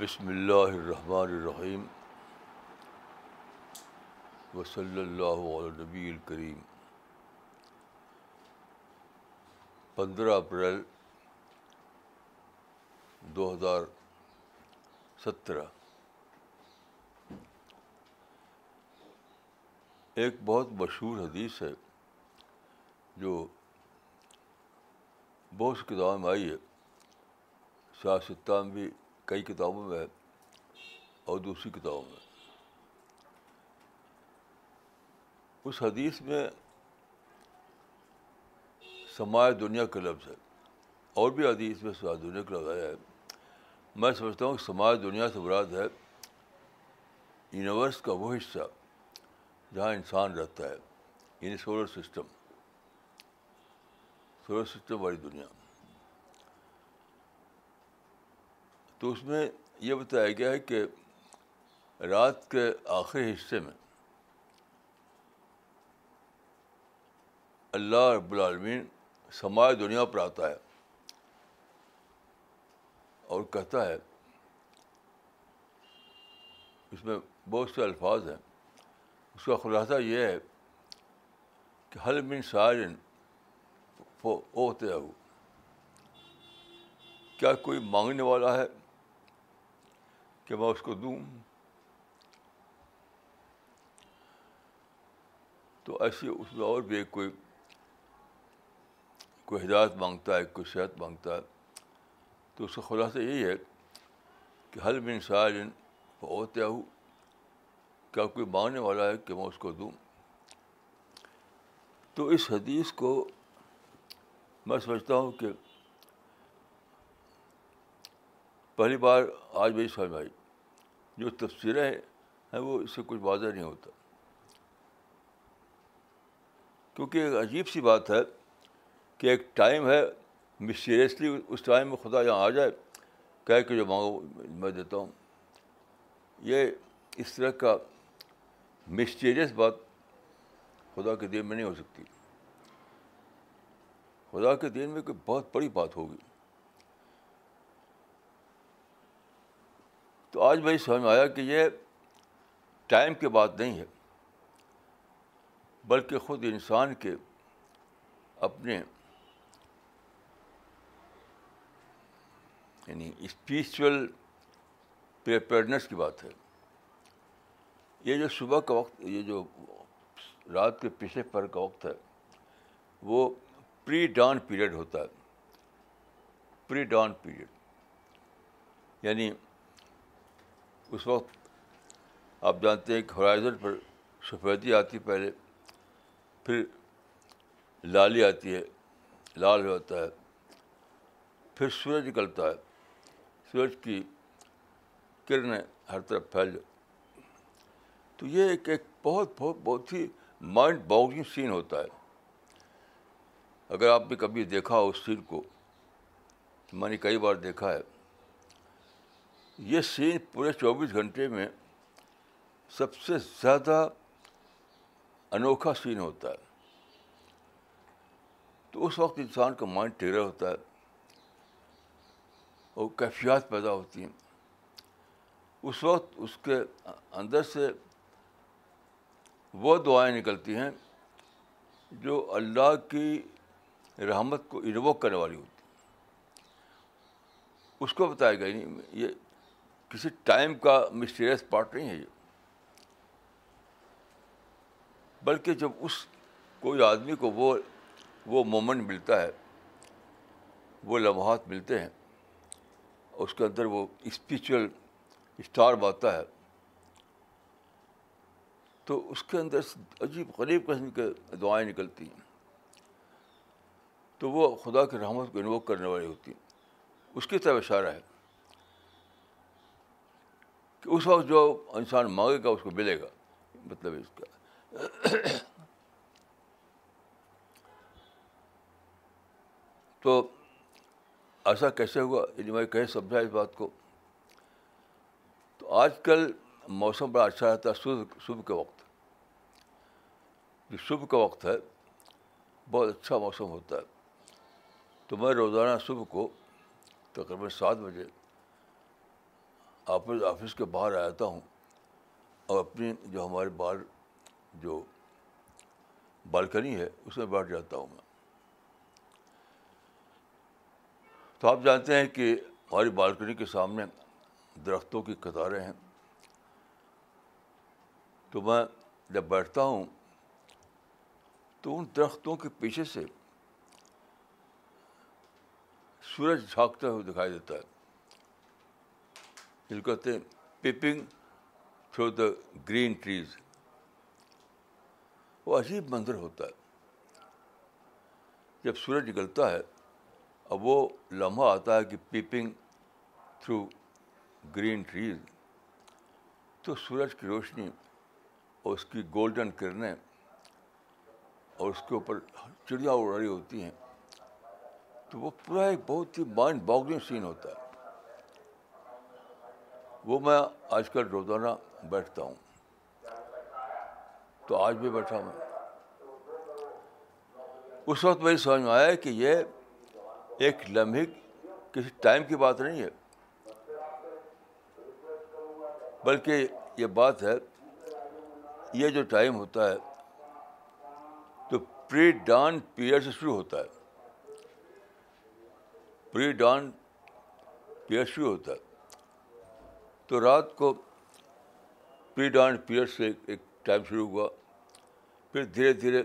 بسم اللہ الرحمن الرحیم وصلی اللہ علیہ نبی الکریم پندرہ اپریل دو ہزار سترہ ایک بہت مشہور حدیث ہے جو بہت سی کتابوں میں آئی ہے۔ سیاستہ میں بھی کئی کتابوں میں ہے اور دوسری کتابوں میں۔ اس حدیث میں سماج دنیا کا لفظ ہے۔ اور بھی حدیث میں سماج دنیا کا لفظ آیا ہے۔ میں سمجھتا ہوں کہ سماج دنیا سے مراد ہے۔ یونیورس کا وہ حصہ جہاں انسان رہتا ہے یعنی سولر سسٹم سولر سسٹم والی دنیا. تو اس میں یہ بتایا گیا ہے کہ رات کے آخری حصے میں اللہ رب العالمین سماج دنیا پر آتا ہے اور کہتا ہے، اس میں بہت سے الفاظ ہیں۔ اس کا خلاصہ یہ ہے کہ حل من سارن ہوتے ہو کیا کوئی مانگنے والا ہے کہ میں اس کو دوں؟ تو ایسی اس میں اور بھی کوئی کوئی ہدایت مانگتا ہے، کوئی صحت مانگتا ہے۔ تو اس کا خلاصہ یہی ہے کہ حل بن سارن ہوتے ہو کیا کوئی مانگنے والا ہے کہ میں اس کو دوں۔ تو اس حدیث کو میں سمجھتا ہوں کہ پہلی بار آج میری سمجھ آئی۔ جو تفسیریں ہیں وہ اس سے کچھ واضح نہیں ہوتا۔ کیونکہ ایک عجیب سی بات ہے کہ ایک ٹائم ہے مسٹیریسلی اس ٹائم میں خدا یہاں آ جائے، کہہ کہ جو مانگو، میں دیتا ہوں۔ یہ اس طرح کا مسٹیریس بات خدا کے دین میں نہیں ہو سکتی۔ خدا کے دین میں کوئی بہت بڑی بات ہوگی۔ تو آج میں سمجھ میں آیا کہ یہ ٹائم کی بات نہیں ہے، بلکہ خود انسان کے اپنے یعنی اسپریچول پریپیئرنیس کی بات ہے۔ یہ جو صبح کا وقت، یہ جو رات کے پچھلے پر کا وقت ہے، وہ پری ڈان پیریڈ ہوتا ہے۔ پری ڈان پیریڈ یعنی اس وقت آپ جانتے ہیں کہ ہورائزن پر سفیدی آتی پہلے، پھر لالی آتی ہے، لال ہوتا ہے، پھر سورج نکلتا ہے۔ سورج کی کرنیں ہر طرف پھیل جاتی تو یہ ایک ایک بہت بہت بہت ہی مائنڈ باؤنڈنگ سین ہوتا ہے۔ اگر آپ نے کبھی دیکھا ہو اس سین کو میں نے کئی بار دیکھا ہے۔ یہ سین پورے چوبیس گھنٹے میں سب سے زیادہ انوکھا سین ہوتا ہے۔ تو اس وقت انسان کا مائنڈ ٹیرا ہوتا ہے اور کیفیات پیدا ہوتی ہیں۔ اس وقت اس کے اندر سے وہ دعائیں نکلتی ہیں جو اللہ کی رحمت کو انووک کرنے والی ہوتی اس کو بتایا گیا نہیں، یہ کسی ٹائم کا مسٹیریس پارٹ نہیں ہے یہ۔ بلکہ جب اس کوئی آدمی کو وہ وہ مومنٹ ملتا ہے، وہ لمحات ملتے ہیں، اس کے اندر وہ اسپریچل اسٹار باتا ہے۔ تو اس کے اندر عجیب غریب قسم کے دعائیں نکلتی ہیں۔ تو وہ خدا کی رحمت کو انووک کرنے والی ہوتی ہیں۔ اس کی طرف اشارہ ہے کہ اس وقت جو انسان مانگے گا، اس کو ملے گا۔ مطلب اس کا۔ تو ایسا کیسے ہوا؟ یعنی میں کہیں سمجھا اس بات کو؟ تو آج کل موسم بڑا اچھا رہتا ہے، صبح صبح کے وقت۔ جو صبح کا وقت ہے بہت اچھا موسم ہوتا ہے تو میں روزانہ صبح کو تقریباً سات بجے آفس آفس کے باہر آ جاتا ہوں اور اپنی جو ہمارے بال جو بالکنی ہے اس میں بیٹھ جاتا ہوں میں تو آپ جانتے ہیں کہ ہماری بالکنی کے سامنے درختوں کی قطاریں ہیں تو میں جب بیٹھتا ہوں تو ان درختوں کے پیچھے سے سورج جھانکتا ہوئے دکھائی دیتا ہے۔ جس کہتے ہیں peeping through the green trees وہ عجیب منظر ہوتا ہے۔ جب سورج نکلتا ہے، اب وہ لمحہ آتا ہے کہ پیپنگ تھرو گرین ٹریز تو سورج کی روشنی اور اس کی گولڈن کرنیں اور اس کے اوپر چڑیا اڑ رہی ہوتی ہیں، تو وہ پورا ایک بہت ہی مائنڈ باگنگ سین ہوتا ہے۔ وہ میں آج کل روزانہ بیٹھتا ہوں۔ تو آج بھی بیٹھا میں اس وقت میری سمجھ میں آیا کہ یہ ایک لمحے کسی ٹائم کی بات نہیں ہے، بلکہ یہ بات ہے، یہ جو ٹائم ہوتا ہے تو پری ڈان پیریڈ سے شروع ہوتا ہے۔ پری ڈان پیریڈ شروع ہوتا ہے۔ تو رات کو پری ڈان پیریڈ سے ایک ٹائم شروع ہوا۔ پھر دھیرے دھیرے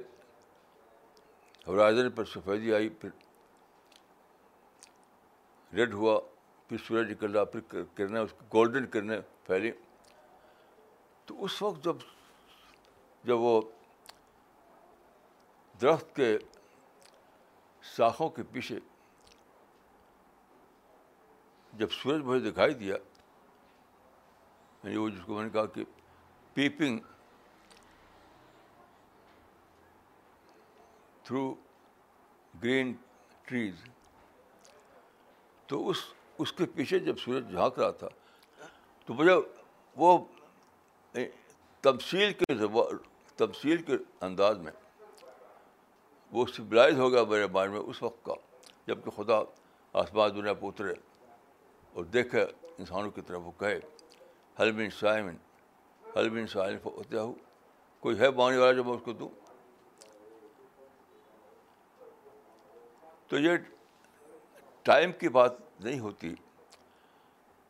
ہورائزن پر سفیدی آئی، پھر ریڈ ہوا، پھر سورج نکل رہا، پھر کرنے اس کو گولڈن کرنے پھیلی تو اس وقت جب جب وہ درخت کے شاخوں کے پیچھے جب سورج مجھے دکھائی دیا یعنی وہ جس کو میں نے کہا کہ پیپنگ تھرو گرین ٹریز تو اس اس کے پیچھے جب سورج جھانک رہا تھا، تو مجھے وہ تمثیل کے تمثیل کے انداز میں وہ سبلائز ہو گیا میرے مائنڈ میں اس وقت کا، جبکہ خدا آسمان، دنیا پہ اترے اور دیکھے انسانوں کی طرف وہ کہے حلمن سائمن حلمن سائن ہوتے ہو کوئی ہے بانے والا جو میں اس کو دوں؟ تو یہ ٹائم کی بات نہیں ہوتی،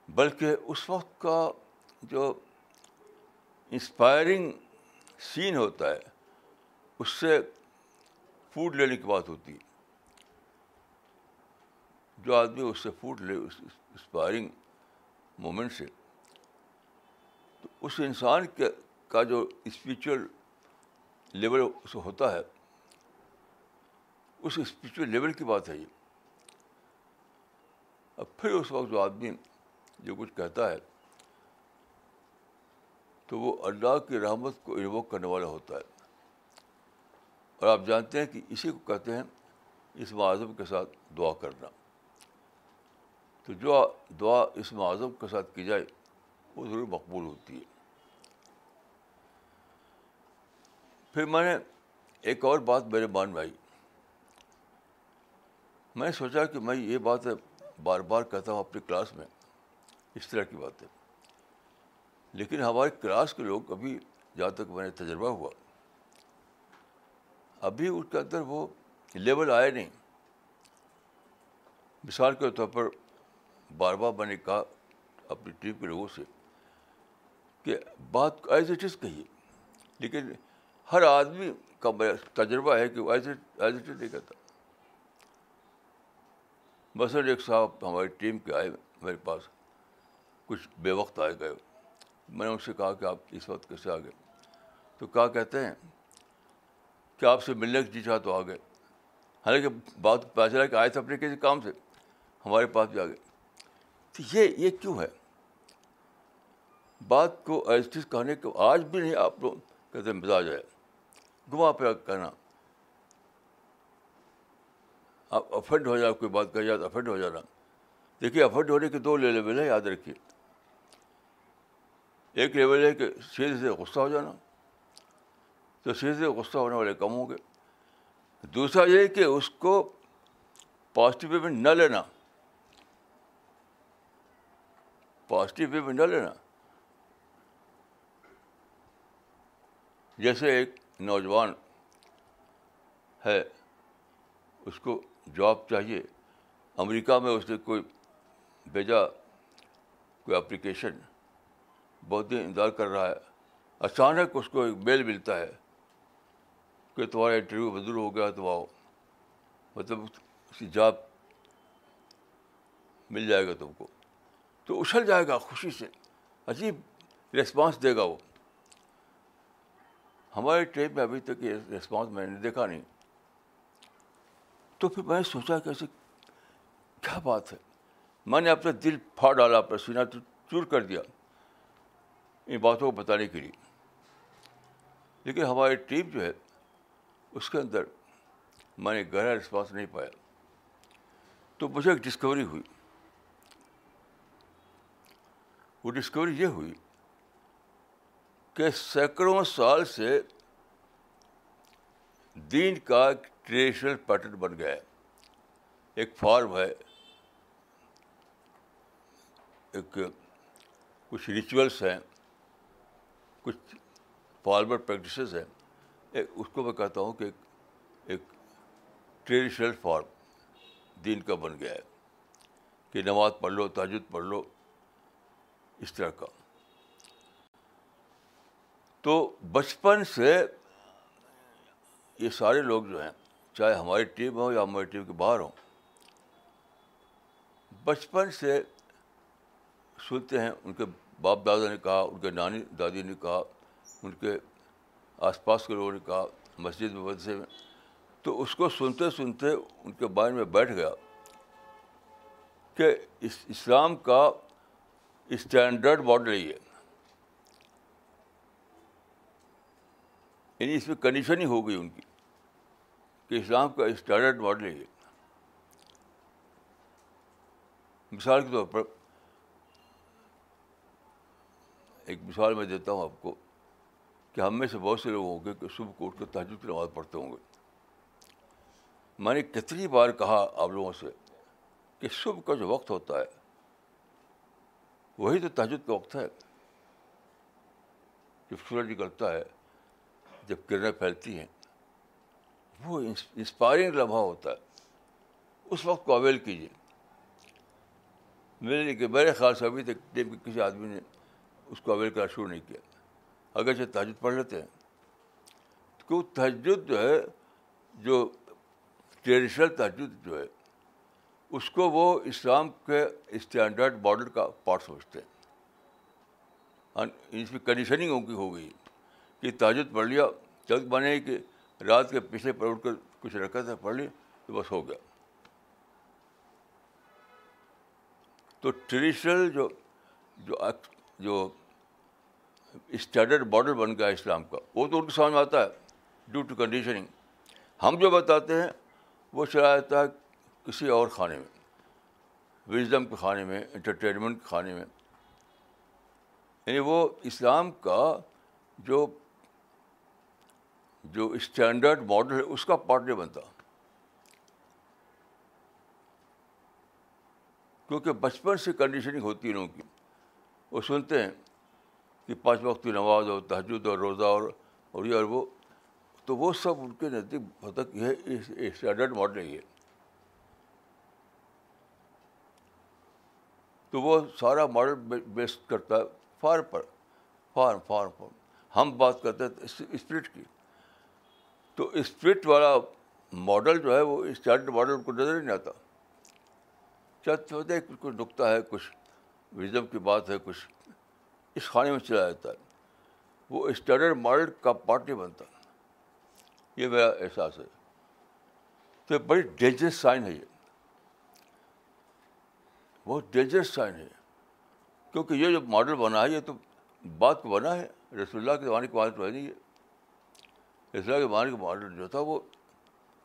بلکہ اس وقت کا جو انسپائرنگ سین ہوتا ہے، اس سے فوڈ لینے کی بات ہوتی ہے۔ جو آدمی اس سے فوڈ لے، اس مومنٹ سے، تو اس انسان کے، کا جو اسپریچل لیول اس ہوتا ہے، اس اسپریچل لیول کی بات ہے یہ۔ اب پھر اس وقت جو آدمی جو کچھ کہتا ہے، تو وہ اللہ کی رحمت کو انووک کرنے والا ہوتا ہے۔ اور آپ جانتے ہیں کہ اسی کو کہتے ہیں اس معذم کے ساتھ دعا کرنا۔ تو جو دعا اس معذم کے ساتھ کی جائے، وہ ضرور مقبول ہوتی ہے۔ پھر میں نے ایک اور بات میرے مان میں آئی۔ میں نے سوچا کہ میں یہ بات بار بار کہتا ہوں اپنی کلاس میں، اس طرح کی بات ہے لیکن ہمارے کلاس کے لوگ ابھی جہاں تک میں نے تجربہ ہوا ابھی اس کے اندر وہ لیول آئے نہیں۔ مثال کے طور پر بار بار میں نے کہا اپنی ٹیم کے لوگوں سے کہ بات ایز اٹ از کہیے، لیکن ہر آدمی کا تجربہ ہے کہ وہ ایز ایز اٹ از نہیں کہتا۔ مثلاً ایک صاحب ہماری ٹیم کے آئے، میرے پاس کچھ بے وقت آئے گئے۔ میں نے ان سے کہا کہ آپ اس وقت کیسے آ گئے تو کیا کہتے ہیں کہ آپ سے ملنے کی جی چاہ تو آ گئے۔ حالانکہ بات پتا چلا کہ آئے تھے اپنے کسی کام سے، ہمارے پاس بھی آ گئے۔ تو یہ یہ کیوں ہے؟ بات کو ایسٹیز کہنے کو آج بھی نہیں، آپ لوگ کہتے ہیں مزاج ہے۔ گما پہ کہنا۔ آپ افنڈ ہو جائے کوئی بات کہی جائے تو افنڈ ہو جانا۔ دیکھیے افنڈ ہونے کے دو لیول ہیں، یاد رکھیے۔ ایک لیول ہے کہ سیدھے سے غصہ ہو جانا۔ تو سیدھے غصہ ہونے والے کم ہوں گے دوسرا یہ کہ اس کو پازیٹیو وے میں نہ لینا۔ پازیٹیو وے میں نہ لینا۔ جیسے ایک نوجوان ہے، اس کو جاب چاہیے۔ امریکہ میں اس نے کوئی بھیجا، کوئی اپلیکیشن بہت دن انتظار کر رہا ہے۔ اچانک اس کو ایک میل ملتا ہے۔ کہ تمہارا انٹرویو بدل ہو گیا تو آؤ۔ مطلب اس کی جاب مل جائے گا تم کو۔ تو اچھل جائے گا خوشی سے۔ عجیب ریسپانس دے گا وہ۔ ہمارے ٹرین میں ابھی تک یہ ریسپانس میں نے دیکھا نہیں۔ تو پھر میں نے سوچا کہ ایسے کیا بات ہے۔ میں نے اپنا دل پھاڑ ڈالا، اپنا سینہ چور کر دیا۔ ان باتوں کو بتانے کے لیے۔ لیکن ہماری ٹیم جو ہے اس کے اندر میں نے گہرا رسپانس نہیں پایا۔ تو مجھے ایک ڈسکوری ہوئی۔ وہ ڈسکوری یہ ہوئی کہ سینکڑوں سال سے دین کا ٹریڈیشنل پیٹرن بن گیا ہے۔ ایک فارم ہے۔ ایک کچھ ریچولس ہیں۔ کچھ فارمر پریکٹسز ہیں۔ اس کو میں کہتا ہوں کہ ایک ٹریڈیشنل فارم دین کا بن گیا ہے کہ نماز پڑھ لو تاجد پڑھ لو، اس طرح کا۔ تو بچپن سے یہ سارے لوگ جو ہیں، چاہے ہماری ٹیم ہو یا ہماری ٹیم کے باہر ہوں، بچپن سے سنتے ہیں، ان کے باپ دادا نے کہا، ان کے نانی دادی نے کہا، ان کے آس پاس کے لوگوں نے کہا، مسجد میں مدرسے میں۔ تو اس کو سنتے سنتے ان کے بارے میں بیٹھ گیا کہ اس اسلام کا اسٹینڈرڈ ماڈل ہی ہے۔ یعنی اس میں کنڈیشن ہی ہو گئی ان کی کہ اسلام کا اسٹینڈرڈ ماڈل ہی ہے۔ مثال کے طور پر، ایک مثال میں دیتا ہوں آپ کو۔ کہ ہم میں سے بہت سے لوگ ہوں گے کہ صبح کو اٹھ کر تحجد کی نماز پڑھتے ہوں گے۔ میں نے کتنی بار کہا آپ لوگوں سے کہ صبح کا جو وقت ہوتا ہے، وہی تو تحجد کا وقت ہے۔ جب سورج نکلتا ہے، جب کرنیں پھیلتی ہیں، وہ انسپائرنگ لمحہ ہوتا ہے۔ اس وقت کو اویل کیجیے میرے لیے کہ میرے خیال سے ابھی تک کسی آدمی نے اس کو اویل کرنا شروع نہیں کیا۔ اگرچہ تہجد پڑھ لیتے ہیں۔ کیوں تہجد جو ہے، جو ٹریڈیشنل تہجد جو ہے، اس کو وہ اسلام کے اسٹینڈرڈ ماڈل کا پارٹ سمجھتے ہیں۔ ہاں، اس میں کنڈیشننگ ان کی ہو گئی کہ تاجد پڑھ لیا، جلد بنے کہ رات کے پیچھے پر اٹھ کر کچھ رکھا تھا پڑھ لی، تو بس ہو گیا۔ تو ٹریڈیشنل جو جو جو اسٹینڈرڈ ماڈل بن گیا اسلام کا۔ وہ تو ان کو سمجھ میں آتا ہے ڈیو ٹو کنڈیشننگ ہم جو بتاتے ہیں، وہ چلا جاتا ہے کسی اور کھانے میں۔ وزڈم کے کھانے میں انٹرٹینمنٹ کے کھانے میں۔ یعنی وہ اسلام کا جو جو اسٹینڈرڈ ماڈل ہے، اس کا پارٹ نہیں بنتا۔ کیونکہ بچپن سے کنڈیشننگ ہوتی ہے لوگوں کی۔ وہ سنتے ہیں کہ پانچ وقت کی نماز اور تہجد اور روزہ اور اور یہ اور وہ، تو وہ سب ان کے نزدیک ہوتا یہ اسٹینڈرڈ ماڈل ہی ہے۔ تو وہ سارا ماڈل بیس کرتا ہے فارم پر فارم فارم فارم ہم بات کرتے ہیں اسپرٹ کی۔ تو اسپرٹ والا ماڈل جو ہے وہ اسٹینڈرڈ ماڈل کو نظر ہی نہیں آتا۔ چاہتے ہوتے کچھ نکتا ہے، کچھ وزم کی بات ہے، کچھ اس کھانے میں چلا جاتا ہے۔ وہ اسٹینڈرڈ ماڈل کا پارٹ نہیں بنتا یہ میرا احساس ہے۔ تو بڑی ڈینجرس سائن ہے یہ۔ بہت ڈینجرس سائن ہے۔ کیونکہ یہ جو ماڈل بنا ہے، یہ تو بات کو بنا ہے۔ رسول اللہ کے زمانے کے ماڈل تو ہے نہیں۔ ہے رسول اللہ کے زمانے کا ماڈل جو تھا، وہ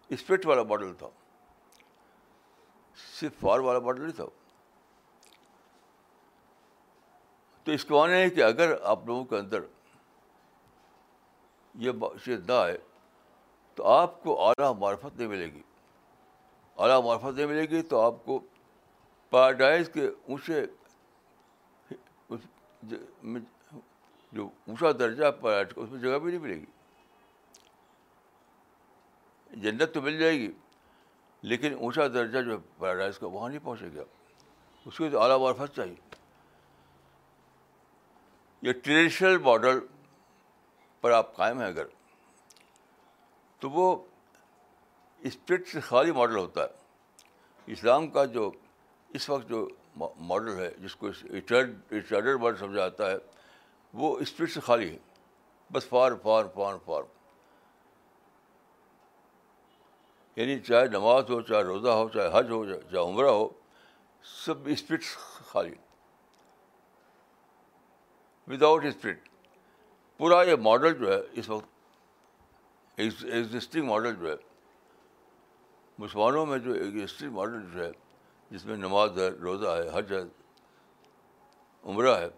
اسپرٹ والا ماڈل تھا۔ صرف فار والا ماڈل نہیں تھا۔ تو اس کے معنی ہے کہ اگر آپ لوگوں کے اندر یہ چیز نہ آئے، تو آپ کو اعلیٰ معرفت نہیں ملے گی۔ اعلیٰ معرفت نہیں ملے گی تو آپ کو پیراڈائز کے اونچے جو اونچا درجہ پیراڈائز کا اس میں جگہ بھی نہیں ملے گی۔ جنت تو مل جائے گی، لیکن اونچا درجہ جو ہے پیراڈائز کا وہاں نہیں پہنچے گا اس کو تو اعلیٰ معرفت چاہیے۔ یہ ٹریڈیشنل ماڈل پر آپ قائم ہیں اگر، تو وہ اسپرٹ سے خالی ماڈل ہوتا ہے۔ اسلام کا جو اس وقت جو ماڈل ہے، جس کو اسٹینڈرڈ ماڈل سمجھا جاتا ہے، وہ اسپرٹ سے خالی ہے۔ بس فار فار فار فار۔ یعنی چاہے نماز ہو، چاہے روزہ ہو، چاہے حج ہو، چاہے عمرہ ہو، سب اسپرٹ خالی۔ وداؤٹ اسپرٹ پورا یہ ماڈل جو ہے، اس وقت ایگزسٹنگ ماڈل جو ہے، مسلمانوں میں جو ایگزسٹنگ ماڈل جو ہے، جس میں نماز ہے، روزہ ہے، حج ہے، عمرہ ہے،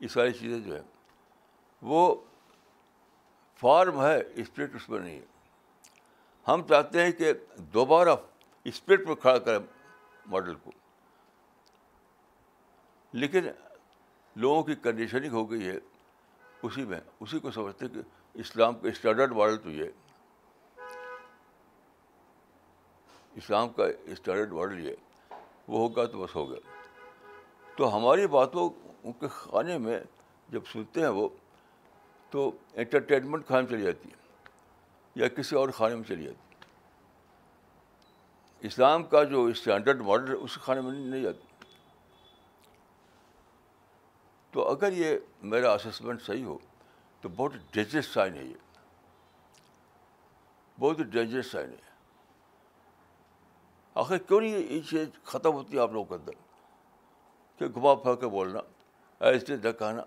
یہ ساری چیزیں جو ہے وہ فارم ہے اسپرٹ اس میں نہیں ہے۔ ہم چاہتے ہیں کہ دوبارہ اسپرٹ پہ کھڑا کریں ماڈل کو۔ لیکن لوگوں کی کنڈیشننگ ہو گئی ہے، اسی میں، اسی کو سمجھتے کہ اسلام کا اسٹینڈرڈ ماڈل تو یہ اسلام کا اسٹینڈرڈ ماڈل یہ وہ ہوگا تو بس ہوگا۔ تو ہماری باتوں ان کے کھانے میں جب سنتے ہیں وہ، تو انٹرٹینمنٹ کھانے میں چلی جاتی ہے، یا کسی اور کھانے میں چلی جاتی اسلام کا جو اسٹینڈرڈ ماڈل ہے اس کھانے میں نہیں جاتی تو اگر یہ میرا اسسمنٹ صحیح ہو، تو بہت ڈینجرس سائن ہے یہ۔ بہت ڈینجرس سائن ہے۔ آخر کیوں نہیں یہ چیز ختم ہوتی ہے آپ لوگوں کے اندر؟ کہ گھما پھا کے بولنا، ایسے دکھانا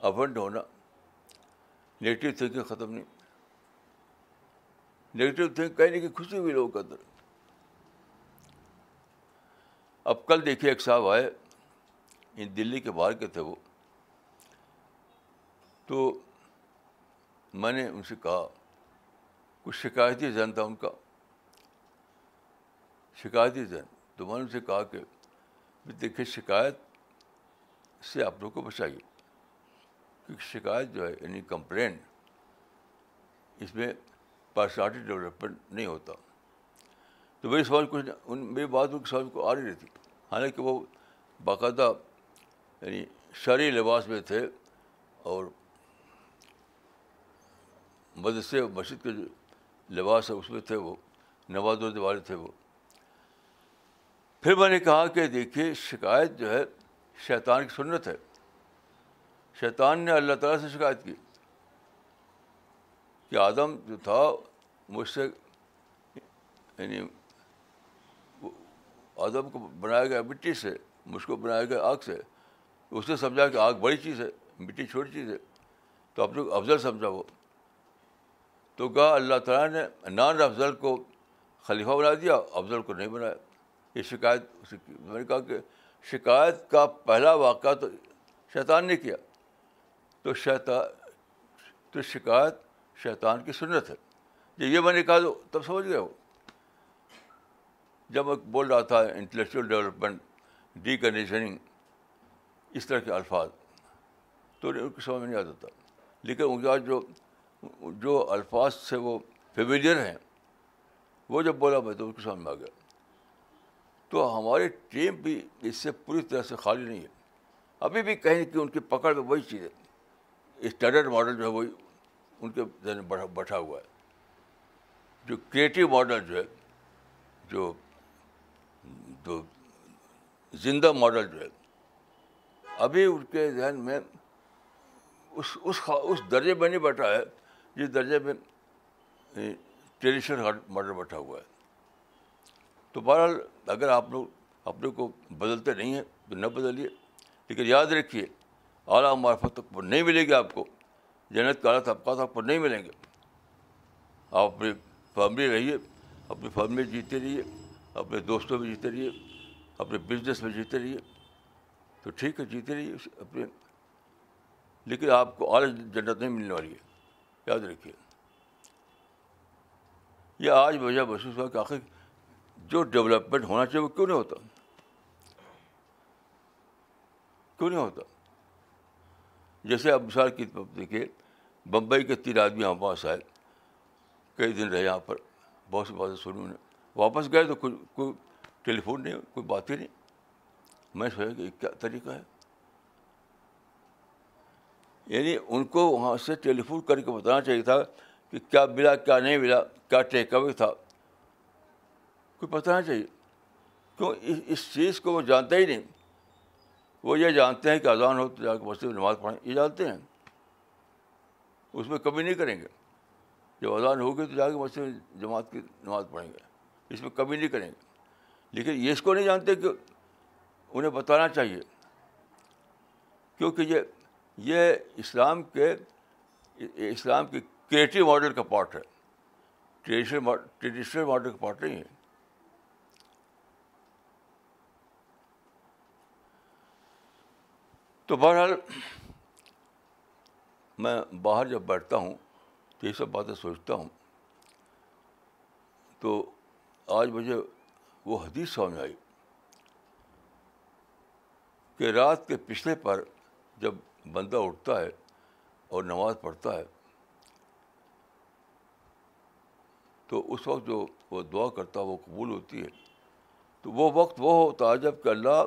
افنڈ ہونا نگیٹیو تھنکنگ ختم نہیں۔ نگیٹیو تھنک کہیں نہیں کہ خوشی ہوئی لوگوں کے اندر۔ اب کل دیکھیے ایک صاحب آئے۔ ان دلی کے باہر کے تھے وہ۔ تو میں نے ان سے کہا، کچھ شکایتی ذہن تھا ان کا۔ شکایتی ذہن۔ تو میں نے ان سے کہا کہ دیکھیے، شکایت سے آپ لوگ کو بچائیے۔ کیونکہ شکایت جو ہے یعنی کمپلین، اس میں پرسنالٹی ڈیولپمنٹ نہیں ہوتا۔ تو میری سمجھ کچھ ان میری بات ان کی سمجھ کو آ رہی تھی حالانکہ وہ باقاعدہ یعنی شرعی لباس میں تھے اور مدرسے مسجد کے جو لباس ہے اس میں تھے وہ نواز و والے تھے وہ۔ پھر میں نے کہا کہ دیکھیے، شکایت جو ہے، شیطان کی سنت ہے۔ شیطان نے اللہ تعالیٰ سے شکایت کی کہ آدم جو تھا، مجھ سے یعنی آدم کو بنایا گیا مٹی سے، مجھ کو بنایا گیا آگ سے۔ اس نے سمجھا کہ آگ بڑی چیز ہے، مٹی چھوٹی چیز ہے۔ تو اب لوگ افضل سمجھا وہ۔ تو کہا اللہ تعالیٰ نے نان افضل کو خلیفہ بنا دیا، افضل کو نہیں بنایا۔ یہ شکایت میں نے کہا کہ شکایت کا پہلا واقعہ تو شیطان نے کیا۔ تو شیطان تو شکایت شیطان کی سنت ہے۔ جب یہ میں نے کہا تو تب سمجھ گئے وہ۔ جب میں بول رہا تھا انٹلیکچوئل ڈیولپمنٹ ڈی کنڈیشننگ اس طرح کے الفاظ، تو ان کو سمجھ میں نہیں آتا تھا۔ لیکن ان کا جو جو الفاظ سے وہ فیملیئر ہیں، وہ جب بولا میں تو ان کو سمجھ میں آ گیا۔ تو ہماری ٹیم بھی اس سے پوری طرح سے خالی نہیں ہے۔ ابھی بھی کہیں کہ ان کی پکڑ میں وہی چیز ہے۔ اسٹینڈرڈ ماڈل جو ہے وہی ان کے ذہن میں بیٹھا ہوا ہے۔ جو کریٹیو ماڈل جو ہے، جو تو زندہ ماڈل جو ہے ابھی ان کے ذہن میں اس اس اس درجے میں نہیں بیٹھا ہے جس درجے میں ٹریڈیشنل ماڈل بیٹھا ہوا ہے۔ تو بہرحال اگر آپ لوگ اپنے کو بدلتے نہیں ہیں تو نہ بدلیے، لیکن یاد رکھیے، اعلیٰ معرفت تک پر نہیں ملے گی آپ کو، جنت کا اعلیٰ طبقات آپ پر نہیں ملیں گے۔ آپ اپنی فیملی رہیے، اپنی فیملی جیتے رہیے، اپنے دوستوں میں جیتے رہیے، اپنے بزنس میں جیتے رہیے۔ تو ٹھیک ہے جیتے رہیے اپنے لیکن آپ کو اعلیٰ جنت نہیں ملنے والی ہے۔ یاد رکھیے۔ یہ آج وجہ محسوس ہوا کہ آخر جو ڈیولپمنٹ ہونا چاہیے وہ کیوں نہیں ہوتا؟ کیوں نہیں ہوتا؟ جیسے آپ مثال کی دیکھیے، بمبئی کے تین آدمی ہمارے پاس آئے۔ کئی دن رہے یہاں پر، بہت سی باتیں سنی انہیں واپس گئے تو کوئی کوئی ٹیلی فون نہیں، کوئی بات ہی نہیں۔ میں سوچا کہ کیا طریقہ ہے؟ یعنی ان کو وہاں سے ٹیلی فون کر کے بتانا چاہیے تھا کہ کیا ملا، کیا نہیں ملا، کیا ٹیک اوے تھا۔ کوئی بتانا چاہیے؟ کیوں؟ اس چیز کو وہ جانتا ہی نہیں۔ وہ یہ جانتے ہیں کہ اذان ہو تو جا کے مسجد میں نماز پڑھیں، یہ جانتے ہیں۔ اس میں کمی نہیں کریں گے۔ جب اذان ہوگی تو جا کے مسجد جماعت کی نماز پڑھیں گے۔ اس میں کمی نہیں کریں گے۔ لیکن یہ اس کو نہیں جانتے کہ انہیں بتانا چاہیے۔ کیونکہ یہ یہ اسلام کے اسلام کے کریٹو ماڈل کا پارٹ ہے۔ ٹریڈیشنل ٹریڈیشنل ماڈل کا پارٹ نہیں ہے۔ تو بہرحال میں باہر جب بیٹھتا ہوں تو یہ سب باتیں سوچتا ہوں۔ تو آج مجھے وہ حدیث سمجھ آئی۔ کہ رات کے پچھلے پر جب بندہ اٹھتا ہے اور نماز پڑھتا ہے، تو اس وقت جو وہ دعا کرتا ہے وہ قبول ہوتی ہے۔ تو وہ وقت وہ ہوتا ہے جبکہ اللہ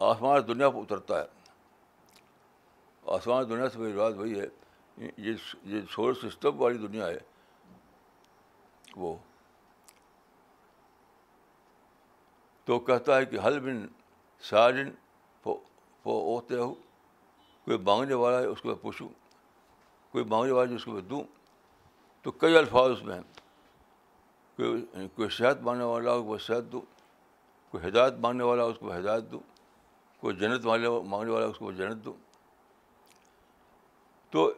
آسمان دنیا پر اترتا ہے۔ آسمان دنیا سے میری بات وہی ہے، یہ سولر سسٹم والی دنیا ہے۔ وہ تو کہتا ہے کہ حل بن سارن ہوتے ہو کوئی مانگنے والا ہے اس کو میں پوچھوں، کوئی مانگنے والا ہے اس کو میں دوں، تو کئی الفاظ اس میں ہیں۔ کوئی کوئی صحت مانگنے والا ہو وہ صحت دوں، کوئی ہدایت مانگنے والا ہو، اس کو ہدایت دوں، کوئی جنت مانگنے والا اس کو جنت دوں۔ تو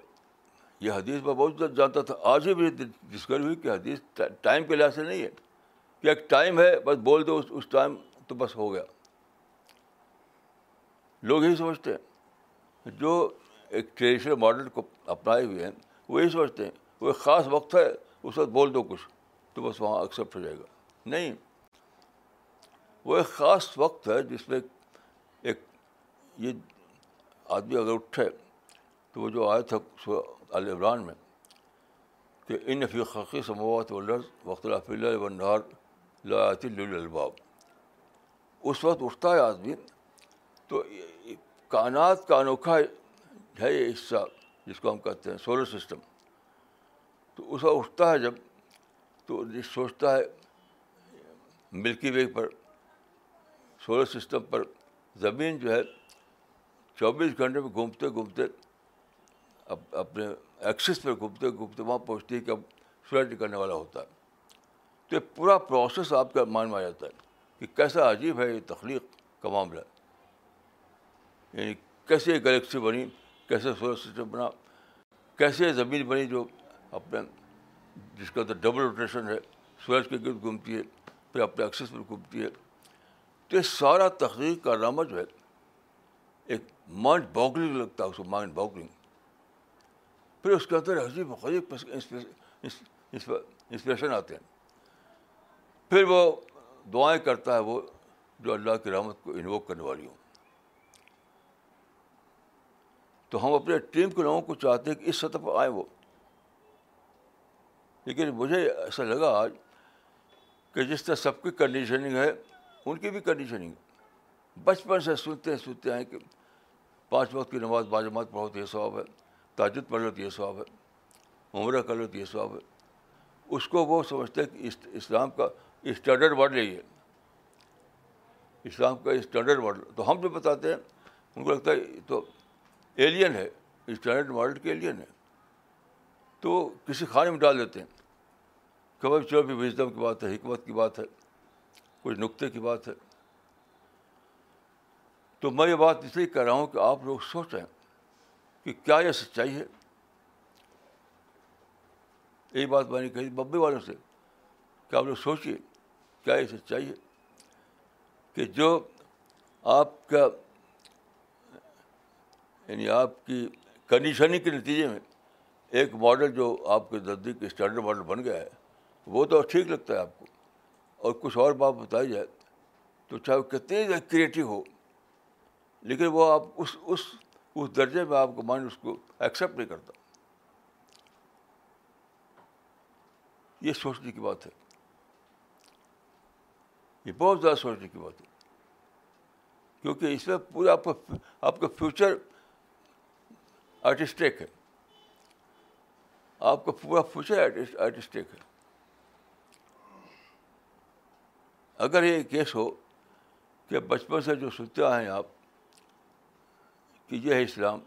یہ حدیث میں بہت جانتا تھا، آج ہی میری ڈسکوری ہوئی کہ حدیث ٹائم کے لحاظ سے نہیں ہے۔ کہ ایک ٹائم ہے، بس بول دو، اس ٹائم تو بس ہو گیا۔ لوگ یہی سمجھتے ہیں۔ جو ایک ٹریڈیشنل ماڈل کو اپنائے ہوئے ہیں، وہ یہی سمجھتے ہیں۔ وہ ایک خاص وقت ہے، اس وقت بول دو کچھ، تو بس وہاں ایکسیپٹ ہو جائے گا۔ نہیں، وہ ایک خاص وقت ہے جس میں ایک یہ آدمی اگر اٹھے، تو وہ جو آیا تھا عمران میں، کہ ان فی خقی سماوات و لفظ وقت اللہ و نہار لایات الباب اس وقت اٹھتا ہے آدمی تو کائنات کا انوکھا ہے یہ حصہ جس کو ہم کہتے ہیں سولر سسٹم تو اس وقت اٹھتا ہے جب تو سوچتا ہے ملکی وے پر سولر سسٹم پر زمین جو ہے چوبیس گھنٹے میں گھومتے گھومتے اپنے ایکسس پہ گھومتے گھومتے وہاں پہنچتی ہے کہ اب سورج نکلنے والا ہوتا ہے۔ تو یہ پورا پروسیس آپ کا مان میں آ جاتا ہے کہ کیسا عجیب ہے یہ تخلیق کا معاملہ یعنی کیسے گلیکسی بنی، کیسے سولر سسٹم بنا، کیسے زمین بنی جو اپنے جس کا تو ڈبل روٹیشن ہے سورج کے گرد گھومتی ہے، پھر اپنے ایکسس پر گھومتی ہے۔ تو یہ سارا تخلیق کا نامہ جو ہے، ایک مائنڈ باگلنگ لگتا ہے، اس کو مائنڈ باگلنگ پھر اس کے اندر عجیب غریب انسپریشن آتے ہیں۔ پھر وہ دعائیں کرتا ہے وہ جو اللہ کی رحمت کو انووک کرنے والی ہوں۔ تو ہم اپنے ٹیم کے لوگوں کو چاہتے ہیں کہ اس سطح پر آئیں وہ۔ لیکن مجھے ایسا لگا آج کہ جس طرح سب کی کنڈیشننگ ہے، ان کی بھی کنڈیشننگ بچپن سے سنتے ہیں سنتے ہیں کہ پانچ وقت کی نماز باجماعت پڑھو تو یہ ثواب ہے، تاجد پڑھ لو تو یہ ثواب ہے، عمرہ کر لو تو یہ ثواب ہے۔ اس کو وہ سمجھتے ہیں کہ اسلام کا اسٹینڈرڈ ورڈ یہی ہے۔ اسلام کا اسٹینڈرڈ ماڈل تو ہم جو بتاتے ہیں، ان کو لگتا ہے تو ایلین ہے اسٹینڈرڈ ماڈل کے ایلین ہے تو کسی کھانے میں ڈال دیتے ہیں. کہ بھائی چلو بھی وزڈم کی بات ہے، حکمت کی بات ہے کچھ نقطے کی بات ہے. تو میں یہ بات اس لیے کہہ رہا ہوں کہ آپ لوگ سوچیں کہ کیا یہ سچائی ہے؟ یہی بات میں نے کہی بمبئی والوں سے کہ آپ لوگ سوچیے کیا یہ سچائی ہے؟ کہ جو آپ کا یعنی آپ کی کنڈیشننگ کے نتیجے میں ایک ماڈل جو آپ کے نزدیک اسٹینڈرڈ ماڈل بن گیا ہے، وہ تو ٹھیک لگتا ہے آپ کو۔ اور کچھ اور بات بتائی جائے تو چاہے وہ کتنی کریٹو ہو، لیکن وہ آپ اس اس اس درجے میں آپ کا مائنڈ اس کو ایکسیپٹ نہیں کرتا۔ یہ سوچنے کی بات ہے۔ یہ بہت زیادہ سوچنے کی بات ہے۔ کیونکہ اس میں پورا آپ کا آپ کا فیوچر آرٹسٹیک ہے آپ کا پورا فیوچر آرٹسٹیک ہے اگر یہ کیس ہو کہ بچپن سے جو سنتے آئے ہیں آپ کہ یہ ہے اسلام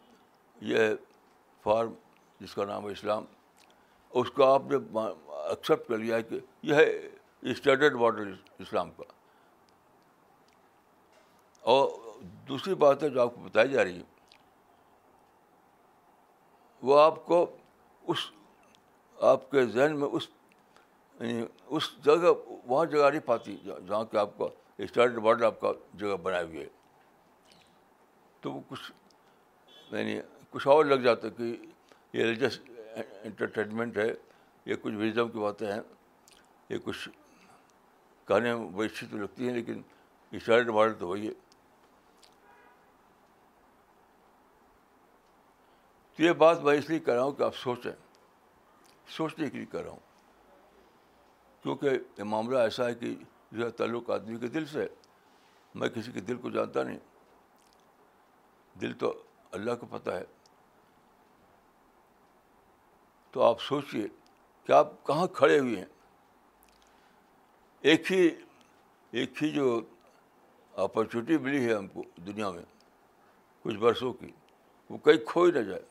یہ ہے فارم جس کا نام ہے اسلام اس کو آپ نے ایکسیپٹ کر لیا ہے کہ یہ ہے اسٹینڈرڈ ماڈل اسلام کا اور دوسری بات ہے جو آپ کو بتائی جا رہی ہے وہ آپ کو اس آپ کے ذہن میں اس یعنی اس جگہ وہاں جگہ نہیں پاتی جہاں کہ آپ کا اسٹارٹ ماڈل آپ کا جگہ بنائے ہوئے تو وہ کچھ یعنی کچھ اور لگ جاتا ہے کہ یہ ریلیجس انٹرٹینمنٹ ہے، یہ کچھ ویزم کی باتیں ہیں، یہ کچھ کہنے بڑی اچھی تو لگتی ہیں، لیکن اسٹارٹ ماڈل تو وہی ہے۔ تو یہ بات میں اس لیے کر رہا ہوں کہ آپ سوچیں، سوچنے کے لیے کر رہا ہوں۔ کیونکہ یہ معاملہ ایسا ہے کہ جو ہے تعلق آدمی کے دل سے، میں کسی کے دل کو جانتا نہیں۔ دل تو اللہ کو پتہ ہے۔ تو آپ سوچیے کہ آپ کہاں کھڑے ہوئے ہیں۔ ایک ہی ایک ہی جو اپرچونیٹی ملی ہے ہم کو دنیا میں، کچھ برسوں کی، وہ کہیں کھو ہی نہ جائے۔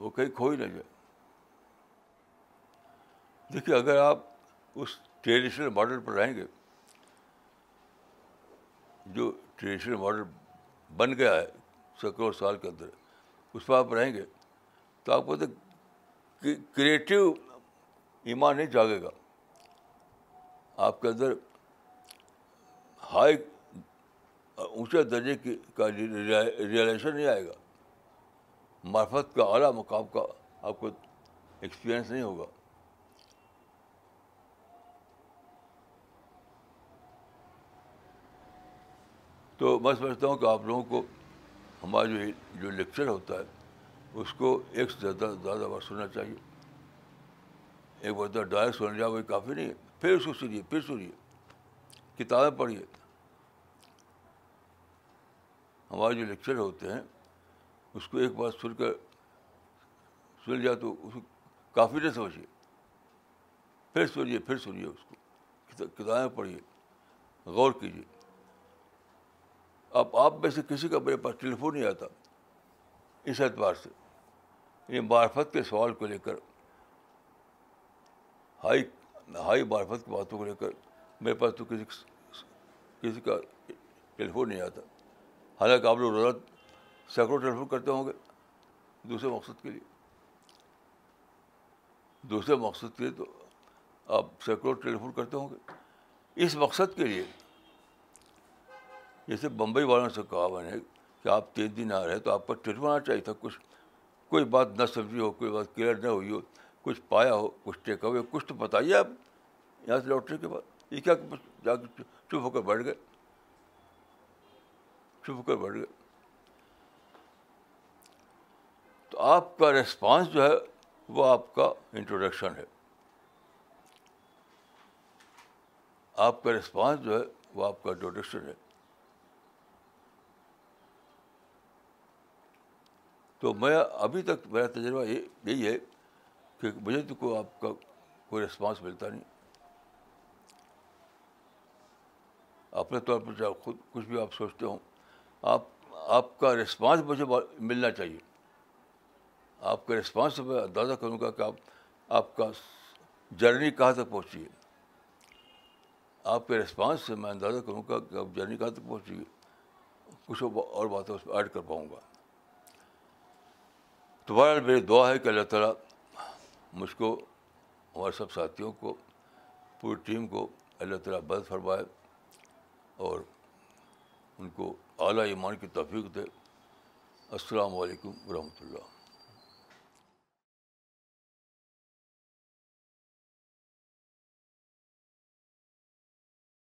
وہ کہیں کھو ہی نہ جائے دیکھیے، اگر آپ اس ٹریڈیشنل ماڈل پر رہیں گے، جو ٹریڈیشنل ماڈل بن گیا ہے سینکڑوں سال کے اندر، اس پر آپ رہیں گے تو آپ کو تو کریٹو ایمان نہیں جاگے گا۔ آپ کے اندر ہائی، اونچے درجے کی کا ریئلائزیشن نہیں آئے گا۔ معرفت کا اعلیٰ مقام کا آپ کو ایکسپیرئنس نہیں ہوگا۔ تو میں سمجھتا ہوں کہ آپ لوگوں کو ہمارا جو جو لیکچر ہوتا ہے، اس کو ایک سے زیادہ زیادہ بار سننا چاہیے۔ ایک بار ڈائریکٹ سن لیا وہی کافی نہیں ہے۔ پھر اس کو سنیے، پھر سنیے۔ کتابیں پڑھیے۔ ہمارے جو لیکچر ہوتے ہیں اس کو ایک بار سن کر سن لیا تو اس کو کافی نہیں سمجھیے۔ پھر سنیے پھر سنیے اس کو۔ کتابیں پڑھیے، غور کیجیے۔ اب آپ میں سے کسی کا میرے پاس ٹیلیفون نہیں آتا اس اعتبار سے۔ یہ معرفت کے سوال کو لے کر، ہائی ہائی معرفت کی باتوں کو لے کر میرے پاس تو کسی کسی کا ٹیلیفون نہیں آتا۔ حالانکہ آپ لوگ روزانہ سینکڑوں ٹیلیفون کرتے ہوں گے دوسرے مقصد کے لیے۔ دوسرے مقصد کے لیے تو آپ سینکڑوں ٹیلیفون کرتے ہوں گے۔ اس مقصد کے لیے جیسے بمبئی والوں سے کہا میں نے کہ آپ تین دن آ رہے تو آپ کا ٹیلیفون آنا چاہیے تھا۔ کچھ کوئی بات نہ سمجھی ہو، کوئی بات کلیئر نہ ہوئی ہو، کچھ پایا ہو، کچھ ٹیک اوے، کچھ تو بتائیے آپ۔ یہاں سے لوٹنے کے بعد یہ کیا جا کے چپ ہو کر بیٹھ گئے۔ چپ ہو کر بیٹھ گئے تو آپ کا ریسپانس جو ہے وہ آپ کا انٹروڈکشن ہے۔ آپ کا ریسپانس جو ہے وہ آپ کا انٹروڈکشن ہے۔ تو میں ابھی تک میرا تجربہ یہ یہی ہے کہ مجھے تو کوئی آپ کا کوئی رسپانس ملتا نہیں۔ اپنے طور پر چاہے خود کچھ بھی آپ سوچتے ہوں، آپ آپ کا رسپانس مجھے ملنا چاہیے۔ آپ کے رسپانس سے میں اندازہ کروں گا کہ آپ آپ کا جرنی کہاں تک پہنچی ہے۔ آپ کے رسپانس سے میں اندازہ کروں گا کہ آپ جرنی کہاں تک پہنچی ہے۔ کچھ اور باتیں اس پہ ایڈ کر پاؤں گا۔ تو بہرحال میری دعا ہے کہ اللہ تعالیٰ مجھ کو، ہمارے سب ساتھیوں کو، پوری ٹیم کو اللہ تعالیٰ بد فرمائے اور ان کو اعلیٰ ایمان کی توفیق دے۔ السلام علیکم ورحمۃ اللہ۔